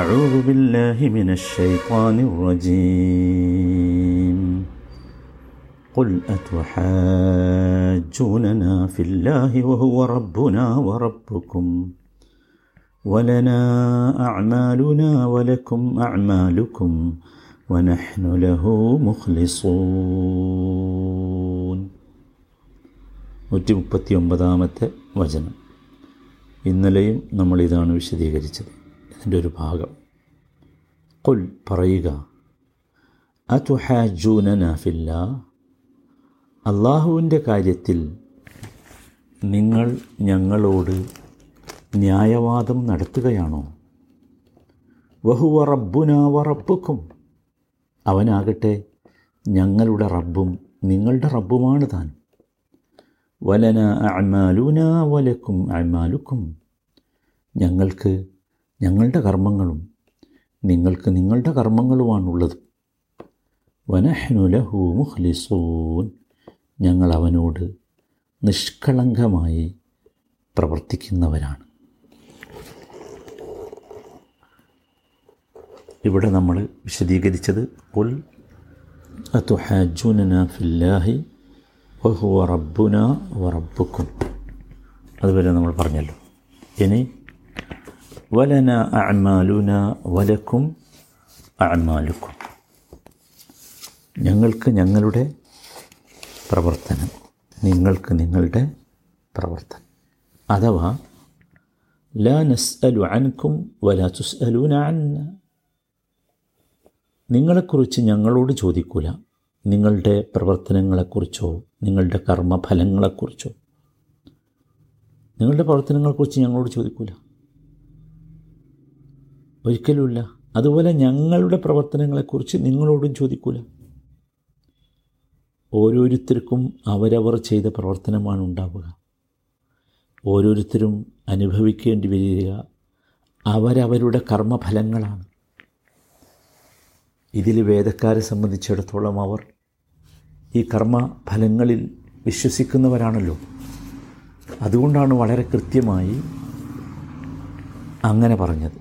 أعوذ بالله من الشيطان الرجيم قل أتحاجوننا في الله وهو ربنا وربكم ولنا أعمالنا ولكم أعمالكم ونحن له مخلصون നൂറ്റി മുപ്പത്തി ഒമ്പതാമത്തെ വചനം ഇന്നലെയും നമ്മളിതാണ് വിശദീകരിച്ചത് ഇതിന്റെ ഒരു ഭാഗം. കൊൽ പറയുക അതുഹാജൂനന ഫില്ല? അള്ളാഹുവിന്റെ കാര്യത്തിൽ നിങ്ങൾ ഞങ്ങളോട് ന്യായവാദം നടത്തുകയാണോ? വഹുവ റബ്ബുന വ റബ്ബുക്കും. അവനാകട്ടെ ഞങ്ങളുടെ റബ്ബും നിങ്ങളുടെ റബ്ബുമാണ് താൻ. വലന അമാലുന വലക്കും അമാലുക്കും ഞങ്ങൾക്ക് ഞങ്ങളുടെ കർമ്മങ്ങളും നിങ്ങൾക്ക് നിങ്ങളുടെ കർമ്മങ്ങളുമാണുള്ളത്. വനഹനുലഹൂമുഹ്ലിസൂൻ ഞങ്ങൾ അവനോട് നിഷ്കളങ്കമായി പ്രവർത്തിക്കുന്നവരാണ്. ഇവിടെ നമ്മൾ വിശദീകരിച്ചത് ഉൽ അതുഹാജുനന ഫില്ലാഹി വഹുവ റബ്ബുന വറബ്ബുക്കും അതുവരെ നമ്മൾ പറഞ്ഞല്ലോ. ഇനി വലന أعمالنا വലക്കും അഅ്മാലുക്കും. ഞങ്ങൾക്ക് ഞങ്ങളുടെ പ്രവർത്തനം നിങ്ങൾക്ക് നിങ്ങളുടെ പ്രവർത്തനം. അഥവാ ലാ നസ്അലു അൻകും വലാ തുസ്അലൂന അന്ന. നിങ്ങളെക്കുറിച്ച് ഞങ്ങളോട് ചോദിക്കൂല. നിങ്ങളുടെ പ്രവർത്തനങ്ങളെക്കുറിച്ചോ നിങ്ങളുടെ കർമ്മഫലങ്ങളെക്കുറിച്ചോ. നിങ്ങളുടെ പ്രവർത്തനങ്ങളെക്കുറിച്ച് ഞങ്ങളോട് ചോദിക്കൂല. ഒരിക്കലുമില്ല. അതുപോലെ ഞങ്ങളുടെ പ്രവർത്തനങ്ങളെക്കുറിച്ച് നിങ്ങളോടും ചോദിക്കൂല. ഓരോരുത്തർക്കും അവരവർ ചെയ്ത പ്രവർത്തനമാണ് ഉണ്ടാവുക. ഓരോരുത്തരും അനുഭവിക്കേണ്ടി വരിക അവരവരുടെ കർമ്മഫലങ്ങളാണ്. ഇതിൽ വേദക്കാരെ സംബന്ധിച്ചിടത്തോളം അവർ ഈ കർമ്മഫലങ്ങളിൽ വിശ്വസിക്കുന്നവരാണല്ലോ. അതുകൊണ്ടാണ് വളരെ കൃത്യമായി അങ്ങനെ പറഞ്ഞത്.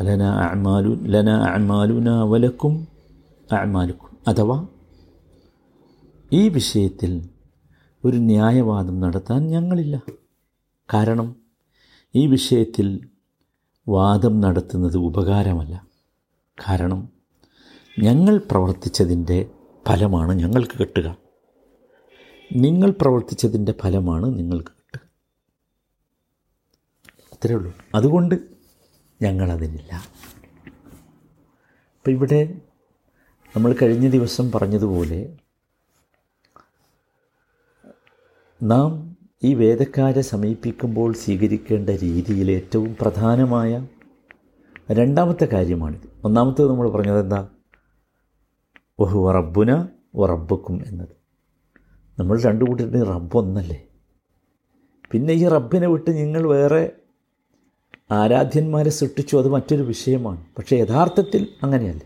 ലന വലക്കും അഥവാ ഈ വിഷയത്തിൽ ഒരു ന്യായവാദം നടത്താൻ ഞങ്ങളില്ല. കാരണം ഈ വിഷയത്തിൽ വാദം നടത്തുന്നത് ഉപകാരമല്ല. കാരണം ഞങ്ങൾ പ്രവർത്തിച്ചതിന്റെ ഫലമാണ് ഞങ്ങൾക്ക് കിട്ടുക. നിങ്ങൾ പ്രവർത്തിച്ചതിന്റെ ഫലമാണ് നിങ്ങൾക്ക് കിട്ടുക. അത്രേ ഉള്ളൂ. അതുകൊണ്ട് ഞങ്ങളതിനില്ല. അപ്പം ഇവിടെ നമ്മൾ കഴിഞ്ഞ ദിവസം പറഞ്ഞതുപോലെ നാം ഈ വേദക്കാരെ സമീപിക്കുമ്പോൾ സ്വീകരിക്കേണ്ട രീതിയിൽ ഏറ്റവും പ്രധാനമായ രണ്ടാമത്തെ കാര്യമാണിത്. ഒന്നാമത്തേത് നമ്മൾ പറഞ്ഞത് എന്താ? ഒഹു റബ്ബുന റബ്ബക്കും എന്നത്. നമ്മൾ രണ്ടു കൂട്ടിട്ട് റബ്ബ് ഒന്നല്ലേ? പിന്നെ ഈ റബ്ബിനെ വിട്ട് നിങ്ങൾ വേറെ ആരാധ്യന്മാരെ സൃഷ്ടിച്ചു അത് മറ്റൊരു വിഷയമാണ്. പക്ഷേ യഥാർത്ഥത്തിൽ അങ്ങനെയല്ല.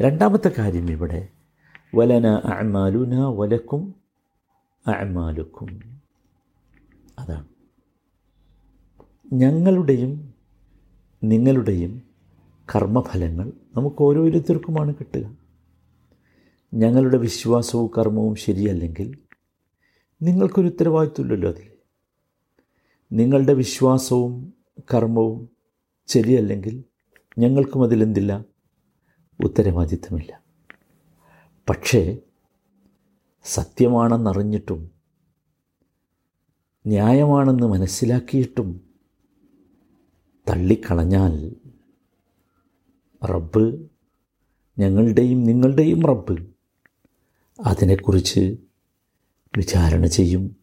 രണ്ടാമത്തെ കാര്യം ഇവിടെ വലന അമാലുന വലക്കും അമാലുക്കും അതാണ്. ഞങ്ങളുടെയും നിങ്ങളുടെയും കർമ്മഫലങ്ങൾ നമുക്ക് ഓരോരുത്തർക്കുമാണ് കിട്ടുക. ഞങ്ങളുടെ വിശ്വാസവും കർമ്മവും ശരിയല്ലെങ്കിൽ നിങ്ങൾക്കൊരു ഉത്തരവാദിത്വമില്ലല്ലോ അതിൽ. നിങ്ങളുടെ വിശ്വാസവും കർമ്മവും ശരിയല്ലെങ്കിൽ ഞങ്ങൾക്കും അതിലെന്തില്ല? ഉത്തരവാദിത്വമില്ല പക്ഷേ സത്യമാണെന്നറിഞ്ഞിട്ടും ന്യായമാണെന്ന് മനസ്സിലാക്കിയിട്ടും തള്ളിക്കളഞ്ഞാൽ റബ്ബ് ഞങ്ങളുടെയും നിങ്ങളുടെയും റബ്ബ് അതിനെക്കുറിച്ച് വിചാരണ ചെയ്യും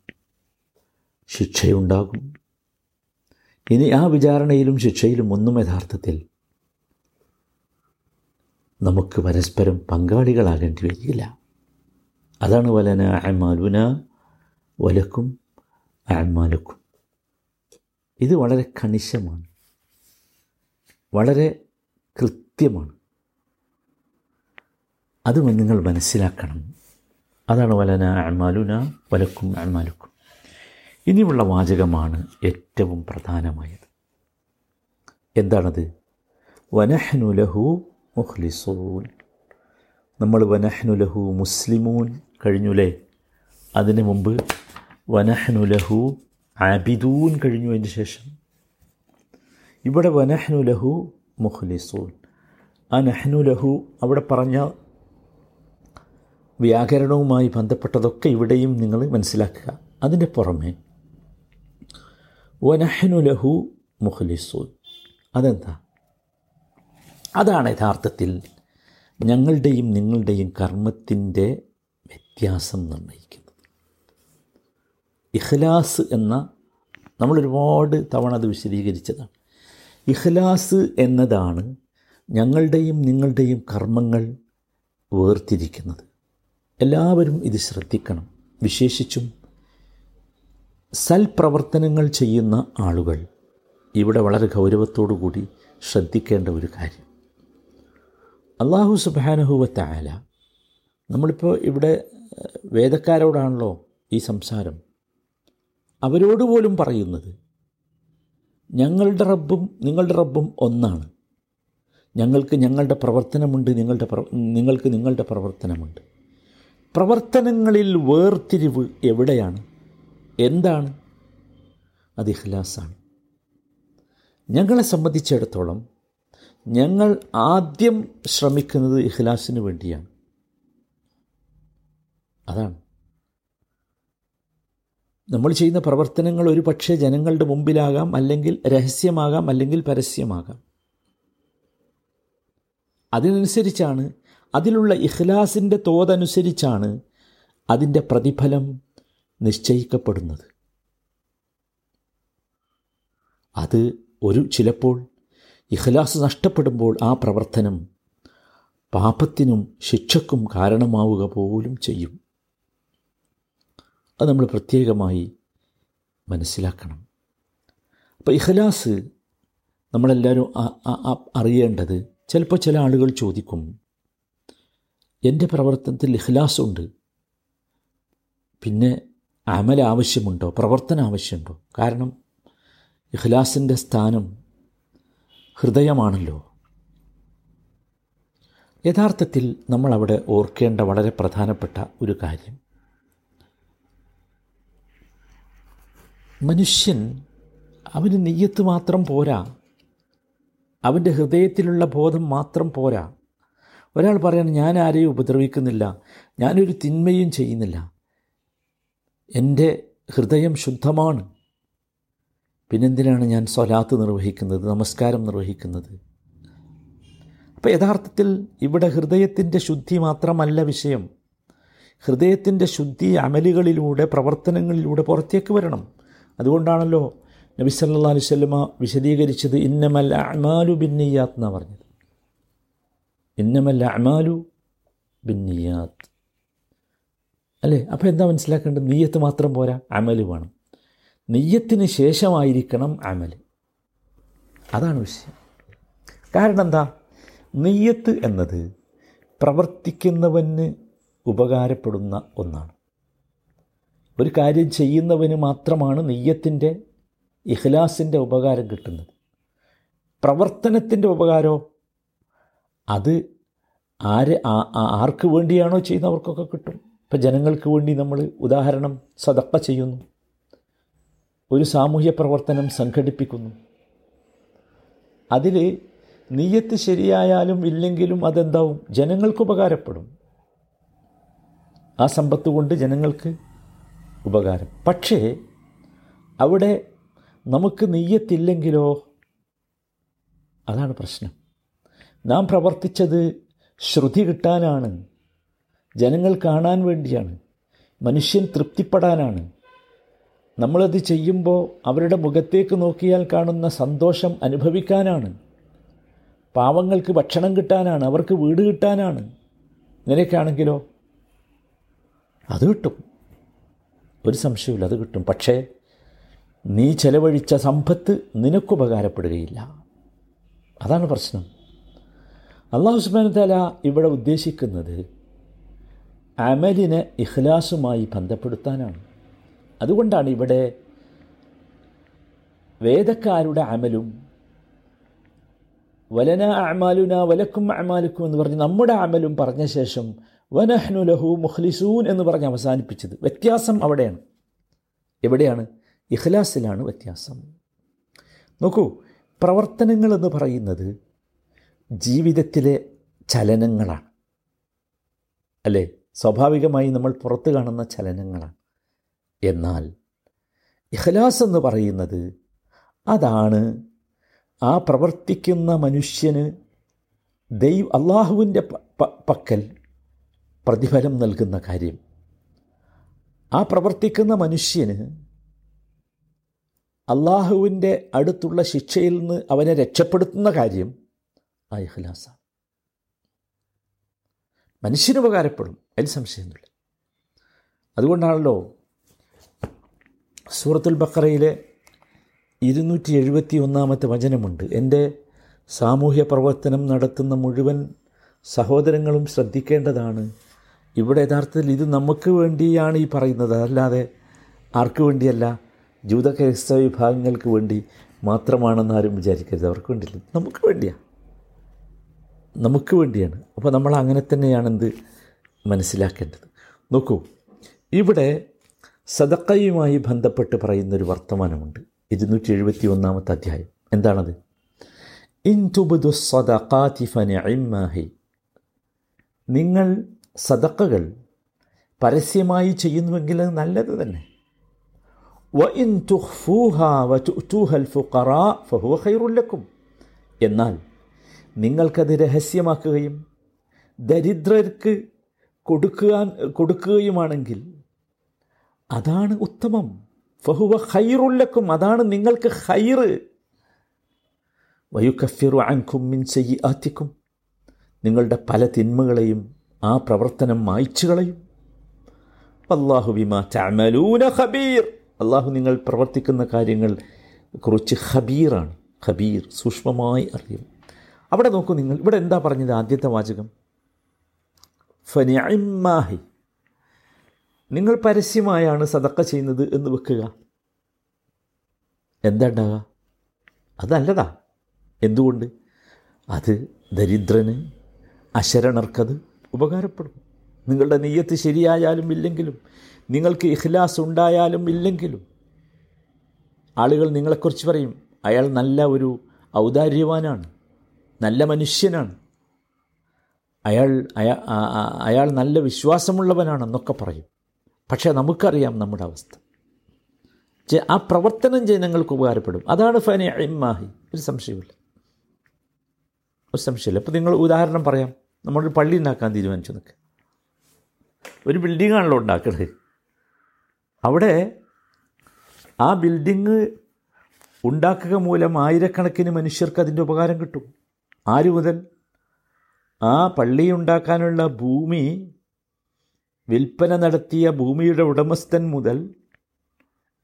ശിക്ഷയുണ്ടാകും. ഇനി ആ വിചാരണയിലും ശിക്ഷയിലും ഒന്നും യഥാർത്ഥത്തിൽ നമുക്ക് പരസ്പരം പങ്കാളികളാകേണ്ടി വരികയില്ല. അതാണ് വലന അമാലുന വലക്കും അമാലക്കും. ഇത് വളരെ കണിശമാണ്. വളരെ കൃത്യമാണ്. അതും നിങ്ങൾ മനസ്സിലാക്കണം. അതാണ് വലന അമാലുന വലക്കും അമാലക്കും. ഇനിയുള്ള വാചകമാണ് ഏറ്റവും പ്രധാനമായത്. എന്താണത്? വനഹ്നു ലഹു മുഖ്ലിസൂൻ. നമ്മൾ വനഹ്നു ലഹു മുസ്ലിമൂൻ കഴിഞ്ഞുലേ? അതിന് മുമ്പ് വനഹ്നു ലഹു ആബിദൂൻ കഴിഞ്ഞു അതിന് ശേഷം. ഇവിടെ വനഹ്നു ലഹു മുഖ്ലിസൂൻ. ആ നഹ്നു ലഹു അവിടെ പറഞ്ഞ വ്യാകരണവുമായി ബന്ധപ്പെട്ടതൊക്കെ ഇവിടെയും നിങ്ങൾ മനസ്സിലാക്കുക. അതിന്റെ പുറമെ വനഹ്നു ലഹു മുഖ്ലിസൂൻ. അതെന്താ? അതാണ് യഥാർത്ഥത്തിൽ ഞങ്ങളുടെയും നിങ്ങളുടെയും കർമ്മത്തിന്റെ വ്യത്യാസം നിർണയിക്കുന്നത്. ഇഖ്ലാസ് എന്ന നമ്മൾ ഒരുപാട് തവണ അത് വിശദീകരിച്ചതാണ്. ഇഖ്ലാസ് എന്നതാണ് ഞങ്ങളുടെയും നിങ്ങളുടെയും കർമ്മങ്ങൾ വേർതിരിക്കുന്നത്. എല്ലാവരും ഇത് ശ്രദ്ധിക്കണം. വിശേഷിച്ചും സൽപ്രവർത്തനങ്ങൾ ചെയ്യുന്ന ആളുകൾ. ഇവിടെ വളരെ ഗൗരവത്തോടു കൂടി ശ്രദ്ധിക്കേണ്ട ഒരു കാര്യം. അള്ളാഹു സുബാനഹുവത്തായാല നമ്മളിപ്പോൾ ഇവിടെ വേദക്കാരോടാണല്ലോ ഈ സംസാരം. അവരോട് പോലും പറയുന്നത് ഞങ്ങളുടെ റബ്ബും നിങ്ങളുടെ റബ്ബും ഒന്നാണ്. ഞങ്ങൾക്ക് ഞങ്ങളുടെ പ്രവർത്തനമുണ്ട് നിങ്ങളുടെ നിങ്ങൾക്ക് നിങ്ങളുടെ പ്രവർത്തനമുണ്ട്. പ്രവർത്തനങ്ങളിൽ വേർതിരിവ് എവിടെയാണ്? എന്താണ്? അത് ഇഖ്ലാസാണ്. ഞങ്ങളെ സംബന്ധിച്ചിടത്തോളം ഞങ്ങൾ ആദ്യം ശ്രമിക്കുന്നത് ഇഖ്ലാസിന് വേണ്ടിയാണ്. അതാണ്. നമ്മൾ ചെയ്യുന്ന പ്രവർത്തനങ്ങൾ ഒരു പക്ഷേ ജനങ്ങളുടെ മുമ്പിലാകാം അല്ലെങ്കിൽ രഹസ്യമാകാം അല്ലെങ്കിൽ പരസ്യമാകാം. അതിനനുസരിച്ചാണ് അതിലുള്ള ഇഖ്ലാസിന്റെ തോതനുസരിച്ചാണ് അതിന്റെ പ്രതിഫലം നിശ്ചയിക്കപ്പെടുന്നത്. അത് ഒരു ചിലപ്പോൾ ഇഖ്ലാസ് നഷ്ടപ്പെടുമ്പോൾ ആ പ്രവർത്തനം പാപത്തിനും ശിക്ഷക്കും കാരണമാവുക പോലും ചെയ്യും. അത് നമ്മൾ പ്രത്യേകമായി മനസ്സിലാക്കണം. അപ്പോൾ ഇഖ്ലാസ് നമ്മളെല്ലാവരും അറിയേണ്ടത് ചിലപ്പോൾ ചില ആളുകൾ ചോദിക്കും എന്റെ പ്രവർത്തനത്തിൽ ഇഖ്ലാസ് ഉണ്ട്. പിന്നെ അമൽ ആവശ്യമുണ്ടോ പ്രവർത്തനം ആവശ്യമുണ്ടോ കാരണം ഇഖ്ലാസിന്റെ സ്ഥാനം ഹൃദയമാണല്ലോ. യഥാർത്ഥത്തിൽ നമ്മളവിടെ ഓർക്കേണ്ട വളരെ പ്രധാനപ്പെട്ട ഒരു കാര്യം. മനുഷ്യൻ അവന് നെയ്യത്ത് മാത്രം പോരാ. അവന്റെ ഹൃദയത്തിലുള്ള ബോധം മാത്രം പോരാ. ഒരാൾ പറയാണ് ഞാൻ ആരെയും ഉപദ്രവിക്കുന്നില്ല. ഞാനൊരു തിന്മയും ചെയ്യുന്നില്ല. എന്റെ ഹൃദയം ശുദ്ധമാണ്. പിന്നെന്തിനാണ് ഞാൻ സ്വലാത്ത് നിർവഹിക്കുന്നത് നമസ്കാരം നിർവഹിക്കുന്നത്? അപ്പോൾ യഥാർത്ഥത്തിൽ ഇവിടെ ഹൃദയത്തിന്റെ ശുദ്ധി മാത്രമല്ല വിഷയം. ഹൃദയത്തിന്റെ ശുദ്ധി അമലുകളിലൂടെ പ്രവർത്തനങ്ങളിലൂടെ പുറത്തേക്ക് വരണം. അതുകൊണ്ടാണല്ലോ നബി സല്ലാ അലൈഹി സ്വല്ലമ വിശദീകരിച്ചത് ഇന്നമൽ അമാലു ബിന്നിയാത്ത് എന്നാണ് പറഞ്ഞത്. ഇന്നമൽ അമാലു ബിന്നിയാത്ത്. അല്ലേ? അപ്പോൾ എന്താ മനസ്സിലാക്കേണ്ടത്? നെയ്യത്ത് മാത്രം പോരാ അമൽ വേണം. നെയ്യത്തിന് ശേഷമായിരിക്കണം അമൽ അതാണ് വിഷയം. കാരണം എന്താ? നെയ്യത്ത് എന്നത് പ്രവർത്തിക്കുന്നവന് ഉപകാരപ്പെടുന്ന ഒന്നാണ്. ഒരു കാര്യം ചെയ്യുന്നവന് മാത്രമാണ് നെയ്യത്തിന്റെ ഇഖ്ലാസിന്റെ ഉപകാരം കിട്ടുന്നത്. പ്രവർത്തനത്തിന്റെ ഉപകാരമോ അത് ആര് ആർക്ക് വേണ്ടിയാണോ ചെയ്യുന്നവർക്കൊക്കെ കിട്ടും. ഇപ്പം ജനങ്ങൾക്ക് വേണ്ടി നമ്മൾ ഉദാഹരണം സദപ്പ ചെയ്യുന്നു. ഒരു സാമൂഹ്യ പ്രവർത്തനം സംഘടിപ്പിക്കുന്നു. അതിൽ നീയത്ത് ശരിയായാലും ഇല്ലെങ്കിലും അതെന്താവും? ജനങ്ങൾക്ക് ഉപകാരപ്പെടും. ആ സമ്പത്ത് കൊണ്ട് ജനങ്ങൾക്ക് ഉപകാരം. പക്ഷേ അവിടെ നമുക്ക് നെയ്യത്തില്ലെങ്കിലോ അതാണ് പ്രശ്നം. നാം പ്രവർത്തിച്ചത് ശ്രുതി കിട്ടാനാണ്. ജനങ്ങൾ കാണാൻ വേണ്ടിയാണ്. മനുഷ്യൻ തൃപ്തിപ്പെടാനാണ്. നമ്മളത് ചെയ്യുമ്പോൾ അവരുടെ മുഖത്തേക്ക് നോക്കിയാൽ കാണുന്ന സന്തോഷം അനുഭവിക്കാനാണ്. പാവങ്ങൾക്ക് ഭക്ഷണം കിട്ടാനാണ് അവർക്ക് വീട് കിട്ടാനാണ്. ഇങ്ങനെയൊക്കെയാണെങ്കിലോ അത് കിട്ടും. ഒരു സംശയമില്ല അത് കിട്ടും. പക്ഷേ നീ ചെലവഴിച്ച സമ്പത്ത് നിനക്കുപകാരപ്പെടുകയില്ല അതാണ് പ്രശ്നം. അള്ളാഹു തല താല ഇവിടെ ഉദ്ദേശിക്കുന്നത് അമലിനെ ഇഖ്ലാസുമായി ബന്ധപ്പെടുത്താനാണ്. അതുകൊണ്ടാണ് ഇവിടെ വേദക്കാരുടെ അമലും വലന അമാലുന വലക്കും അമാലുക്കും എന്ന് പറഞ്ഞ് നമ്മുടെ അമലും പറഞ്ഞ ശേഷം വനഹ്നു ലഹു മുഖ്ലിസൂൻ എന്ന് പറഞ്ഞ് അവസാനിപ്പിച്ചത്. വ്യത്യാസം അവിടെയാണ്. എവിടെയാണ്? ഇഖ്ലാസിലാണ് വ്യത്യാസം. നോക്കൂ പ്രവർത്തനങ്ങൾ എന്ന് പറയുന്നത് ജീവിതത്തിലെ ചലനങ്ങളാണ്. അല്ലേ? സ്വാഭാവികമായി നമ്മൾ പുറത്ത് കാണുന്ന ചലനങ്ങളാണ്. എന്നാൽ ഇഖ്ലാസ് എന്ന് പറയുന്നത് അതാണ് ആ പ്രവർത്തിക്കുന്ന മനുഷ്യന് ദൈവ അള്ളാഹുവിന്റെ പക്കൽ പ്രതിഫലം നൽകുന്ന കാര്യം. ആ പ്രവർത്തിക്കുന്ന മനുഷ്യന് അള്ളാഹുവിന്റെ അടുത്തുള്ള ശിക്ഷയിൽ നിന്ന് അവനെ രക്ഷപ്പെടുത്തുന്ന കാര്യം ആ ഇഖ്ലാസാണ്. മനുഷ്യന് ഉപകാരപ്പെടും അതിൽ സംശയമൊന്നുമില്ല. അതുകൊണ്ടാണല്ലോ സൂറത്തുൽ ബക്കറയിലെ ഇരുന്നൂറ്റി എഴുപത്തി ഒന്നാമത്തെ വചനമുണ്ട്. എന്റെ സാമൂഹ്യ പ്രവർത്തനം നടത്തുന്ന മുഴുവൻ സഹോദരങ്ങളും ശ്രദ്ധിക്കേണ്ടതാണ്. ഇവിടെ യഥാർത്ഥത്തിൽ ഇത് നമുക്ക് വേണ്ടിയാണ് ഈ പറയുന്നത്. അല്ലാതെ ആർക്ക് വേണ്ടിയല്ല? ജൂത ക്രൈസ്തവ വിഭാഗങ്ങൾക്ക് വേണ്ടി മാത്രമാണെന്ന് ആരും വിചാരിക്കരുത്. അവർക്ക് വേണ്ടിയില്ല. നമുക്ക് വേണ്ടിയാണ് നമുക്ക് വേണ്ടിയാണ്. അപ്പോൾ നമ്മൾ അങ്ങനെ തന്നെയാണെന്ത് മനസ്സിലാക്കേണ്ടത്. നോക്കൂ ഇവിടെ സദക്കയുമായി ബന്ധപ്പെട്ട് പറയുന്നൊരു വർത്തമാനമുണ്ട്. ഇരുന്നൂറ്റി എഴുപത്തി ഒന്നാമത്തെ അധ്യായം. എന്താണത്? ഇൻ തുബുദു സദഖാതി നിങ്ങൾ സദക്കകൾ പരസ്യമായി ചെയ്യുന്നുവെങ്കിൽ അത് നല്ലത് തന്നെ. വ ഇൻ വ തുഅ്തൂഹൽ ഫുഖറാ ഫഹുവ ഖൈറുൽ ലക്കും. എന്നാൽ നിങ്ങൾക്കത് രഹസ്യമാക്കുകയും ദരിദ്രർക്ക് കൊടുക്കുവാൻ കൊടുക്കുകയുമാണെങ്കിൽ അതാണ് ഉത്തമം. ഫഹുവ ഹൈറുല്ലക്കും അതാണ് നിങ്ങൾക്ക് ഹൈറ് വയുക്കഫിറു അൻകും മിൻ ചെയ്യി ആത്തിക്കും നിങ്ങളുടെ പല തിന്മകളെയും ആ പ്രവർത്തനം മായ്ച്ചു കളയും അള്ളാഹു ബിമാ തഅമലൂന ഹബീർ അള്ളാഹു നിങ്ങൾ പ്രവർത്തിക്കുന്ന കാര്യങ്ങൾ കുറിച്ച് ഹബീറാണ് ഹബീർ സൂക്ഷ്മമായി അറിയും. അവിടെ നോക്കൂ നിങ്ങൾ. ഇവിടെ എന്താ പറഞ്ഞത് ആദ്യത്തെ വാചകം? ഫനിഅമ്മാഹി. നിങ്ങൾ പരസ്യമായാണ് സതക്ക ചെയ്യുന്നത് എന്ന് വെക്കുക. എന്താ ഉണ്ടാകുക അത് എന്തുകൊണ്ട്? അത് ദരിദ്രന് അശരണർക്കത് ഉപകാരപ്പെടും. നിങ്ങളുടെ നെയ്യത്ത് ശരിയായാലും ഇല്ലെങ്കിലും നിങ്ങൾക്ക് ഇഖ്ലാസ് ഉണ്ടായാലും ഇല്ലെങ്കിലും. ആളുകൾ നിങ്ങളെക്കുറിച്ച് പറയും അയാൾ നല്ല ഒരു ഔദാര്യവാനാണ്. നല്ല മനുഷ്യനാണ്. അയാൾ അയാൾ നല്ല വിശ്വാസമുള്ളവനാണെന്നൊക്കെ പറയും. പക്ഷേ നമുക്കറിയാം നമ്മുടെ അവസ്ഥ. ആ പ്രവർത്തനം ജനങ്ങൾക്ക് ഉപകാരപ്പെടും. അതാണ് ഫനി ഇമ്മാഹി. ഒരു സംശയമില്ല ഒരു സംശയമില്ല. അപ്പോൾ നിങ്ങൾ ഉദാഹരണം പറയാം. നമ്മളൊരു പള്ളി ഉണ്ടാക്കാൻ തീരുമാനിച്ചു നിൽക്കുക ഒരു ബിൽഡിങ്ങാണല്ലോ ഉണ്ടാക്കുന്നത് അവിടെ ആ ബിൽഡിങ് ഉണ്ടാക്കുക മൂലം ആയിരക്കണക്കിന് മനുഷ്യർക്ക് അതിന്റെ ഉപകാരം കിട്ടും. ആര് മുതൽ? ആ പള്ളി ഉണ്ടാക്കാനുള്ള ഭൂമി വിൽപ്പന നടത്തിയ ഭൂമിയുടെ ഉടമസ്ഥൻ മുതൽ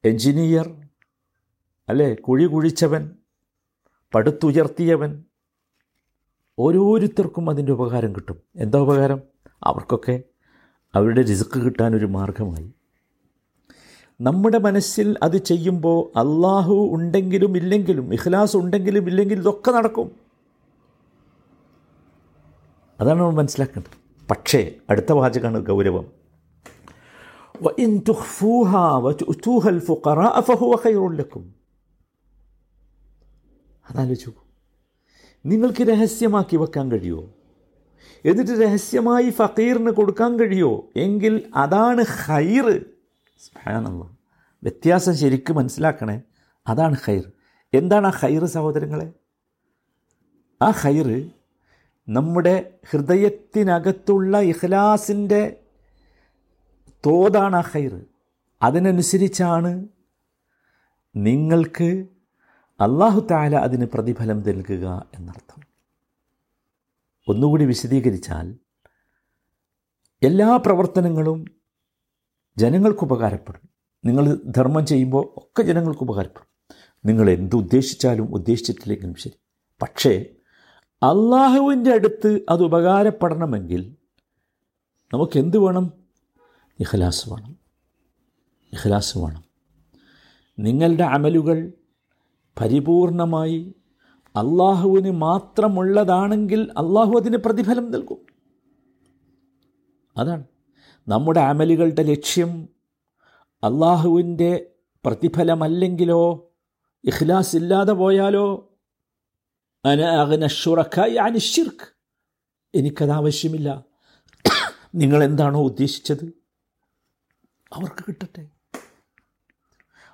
എഞ്ചിനീയർ അല്ലേ? കുഴി കുഴിച്ചവൻ പടുത്തുയർത്തിയവൻ. ഓരോരുത്തർക്കും അതിന്റെ ഉപകാരം കിട്ടും. എന്താ ഉപകാരം? അവർക്കൊക്കെ അവരുടെ റിസ്ക് കിട്ടാനൊരു മാർഗമായി. നമ്മുടെ മനസ്സിൽ അത് ചെയ്യുമ്പോൾ അള്ളാഹു ഉണ്ടെങ്കിലും ഇല്ലെങ്കിലും ഇഖ്ലാസ് ഉണ്ടെങ്കിലും ഇല്ലെങ്കിലും ഇതൊക്കെ നടക്കും. അതാണ് നമ്മൾ മനസ്സിലാക്കേണ്ടത്. പക്ഷേ അടുത്ത വാചകമാണ് ഗൗരവം. അതാലോചിച്ചു നിങ്ങൾക്ക് രഹസ്യമാക്കി വെക്കാൻ കഴിയുമോ? എന്നിട്ട് രഹസ്യമായി ഫക്കീറിന് കൊടുക്കാൻ കഴിയുമോ? എങ്കിൽ അതാണ് ഹൈർ സുഹാനുള്ള വ്യത്യാസം ശരിക്കും മനസ്സിലാക്കണേ അതാണ് ഹൈർ എന്താണ് ആ ഹൈറ് സഹോദരങ്ങളെ? ആ ഹൈറ് നമ്മുടെ ഹൃദയത്തിനകത്തുള്ള ഇഖ്ലാസിന്റെ തോതാണ് ആ ഹൈർ അതിനനുസരിച്ചാണ് നിങ്ങൾക്ക് അള്ളാഹു താല അതിന് പ്രതിഫലം നൽകുക എന്നർത്ഥം. ഒന്നുകൂടി വിശദീകരിച്ചാൽ എല്ലാ പ്രവർത്തനങ്ങളും ജനങ്ങൾക്ക് ഉപകാരപ്പെടും. നിങ്ങൾ ധർമ്മം ചെയ്യുമ്പോൾ ഒക്കെ ജനങ്ങൾക്ക് ഉപകാരപ്പെടും. നിങ്ങൾ എന്തുദ്ദേശിച്ചാലും ഉദ്ദേശിച്ചിട്ടില്ലെങ്കിലും ശരി. പക്ഷേ അള്ളാഹുവിന്റെ അടുത്ത് അത് ഉപകാരപ്പെടണമെങ്കിൽ നമുക്ക് എന്ത് വേണം? ഇഖലാസ് വേണം. ഇഖലാസ് വേണം. നിങ്ങളുടെ അമലുകൾ പരിപൂർണമായി അള്ളാഹുവിന് മാത്രമുള്ളതാണെങ്കിൽ അള്ളാഹു അതിന് പ്രതിഫലം നൽകും. അതാണ് നമ്മുടെ അമലുകളുടെ ലക്ഷ്യം. അള്ളാഹുവിന്റെ പ്രതിഫലമല്ലെങ്കിലോ ഇഖ്ലാസ് ഇല്ലാതെ പോയാലോ അന അകന ഷുറക്കായി അനിഷിർക്ക് എനിക്കത് ആവശ്യമില്ല. നിങ്ങൾ എന്താണോ ഉദ്ദേശിച്ചത്? അവർക്ക് കിട്ടട്ടെ.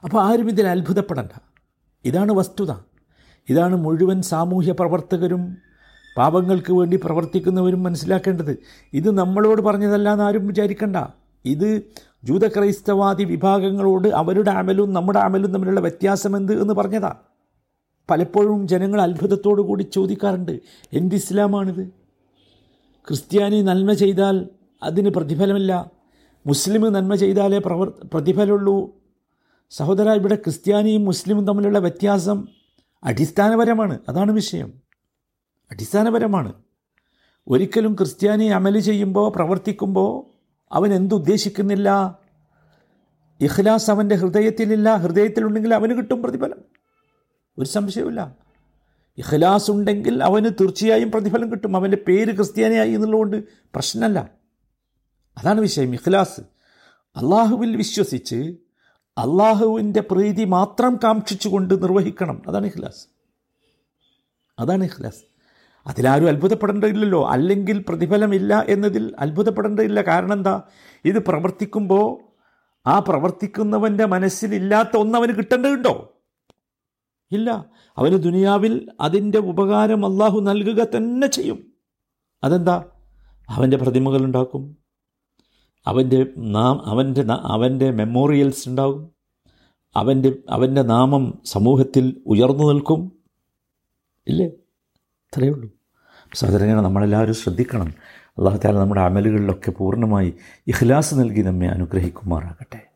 അപ്പോൾ ആരും ഇതിൽ അത്ഭുതപ്പെടണ്ട. ഇതാണ് വസ്തുത. ഇതാണ് മുഴുവൻ സാമൂഹ്യ പ്രവർത്തകരും പാപങ്ങൾക്ക് വേണ്ടി പ്രവർത്തിക്കുന്നവരും മനസ്സിലാക്കേണ്ടത്. ഇത് നമ്മളോട് പറഞ്ഞതല്ല എന്ന് ആരും വിചാരിക്കണ്ട. ഇത് ജൂതക്രൈസ്തവാദി വിഭാഗങ്ങളോട് അവരുടെ അമലും നമ്മുടെ അമലും തമ്മിലുള്ള വ്യത്യാസം എന്ത് എന്ന് പറഞ്ഞതാ. പലപ്പോഴും ജനങ്ങൾ അത്ഭുതത്തോടു കൂടി ചോദിക്കാറുണ്ട് എന്ത് ഇസ്ലാമാണിത്? ക്രിസ്ത്യാനി നന്മ ചെയ്താൽ അതിന് പ്രതിഫലമില്ല. മുസ്ലിം നന്മ ചെയ്താലേ പ്രവർ പ്രതിഫലമുള്ളൂ. സഹോദര ഇവിടെ ക്രിസ്ത്യാനിയും മുസ്ലിമും തമ്മിലുള്ള വ്യത്യാസം അടിസ്ഥാനപരമാണ്. അതാണ് വിഷയം. അടിസ്ഥാനപരമാണ്. ഒരിക്കലും ക്രിസ്ത്യാനി അമൽ ചെയ്യുമ്പോൾ പ്രവർത്തിക്കുമ്പോൾ അവൻ എന്തുദ്ദേശിക്കുന്നില്ല ഇഖ്ലാസ് അവന്റെ ഹൃദയത്തിലില്ല. ഹൃദയത്തിലുണ്ടെങ്കിൽ അവന് കിട്ടും പ്രതിഫലം. ഒരു സംശയമില്ല ഇഖ്ലാസ് ഉണ്ടെങ്കിൽ അവന് തീർച്ചയായും പ്രതിഫലം കിട്ടും. അവന്റെ പേര് ക്രിസ്ത്യാനിയായി എന്നുള്ളതുകൊണ്ട് പ്രശ്നമല്ല. അതാണ് വിഷയം ഇഖ്ലാസ്. അള്ളാഹുവിൽ വിശ്വസിച്ച് അള്ളാഹുവിന്റെ പ്രീതി മാത്രം കാക്ഷിച്ചുകൊണ്ട് നിർവഹിക്കണം. അതാണ് ഇഖ്ലാസ്. അതാണ് ഇഖ്ലാസ്. അതിലാരും അത്ഭുതപ്പെടേണ്ടതില്ലല്ലോ. അല്ലെങ്കിൽ പ്രതിഫലമില്ല എന്നതിൽ അത്ഭുതപ്പെടേണ്ടതില്ല. കാരണം എന്താ? ഇത് പ്രവർത്തിക്കുമ്പോൾ ആ പ്രവർത്തിക്കുന്നവന്റെ മനസ്സിലില്ലാത്ത ഒന്ന് അവന് കിട്ടേണ്ടതുണ്ടോ? ഇല്ല. അവന് ദുനിയാവിൽ അതിന്റെ ഉപകാരം അള്ളാഹു നൽകുക തന്നെ ചെയ്യും. അതെന്താ? അവന്റെ പ്രതിമകൾ ഉണ്ടാക്കും. അവന്റെ നാം അവന്റെ അവന്റെ മെമ്മോറിയൽസ് ഉണ്ടാകും. അവന്റെ അവന്റെ നാമം സമൂഹത്തിൽ ഉയർന്നു നിൽക്കും. ഇല്ലേ? അത്രയേ ഉള്ളൂ. സഹോദരങ്ങളെ നമ്മളെല്ലാവരും ശ്രദ്ധിക്കണം. അള്ളാഹു താല നമ്മുടെ അമലുകളിലൊക്കെ പൂർണമായി ഇഖ്ലാസ് നൽകി നമ്മെ അനുഗ്രഹിക്കുമാറാകട്ടെ.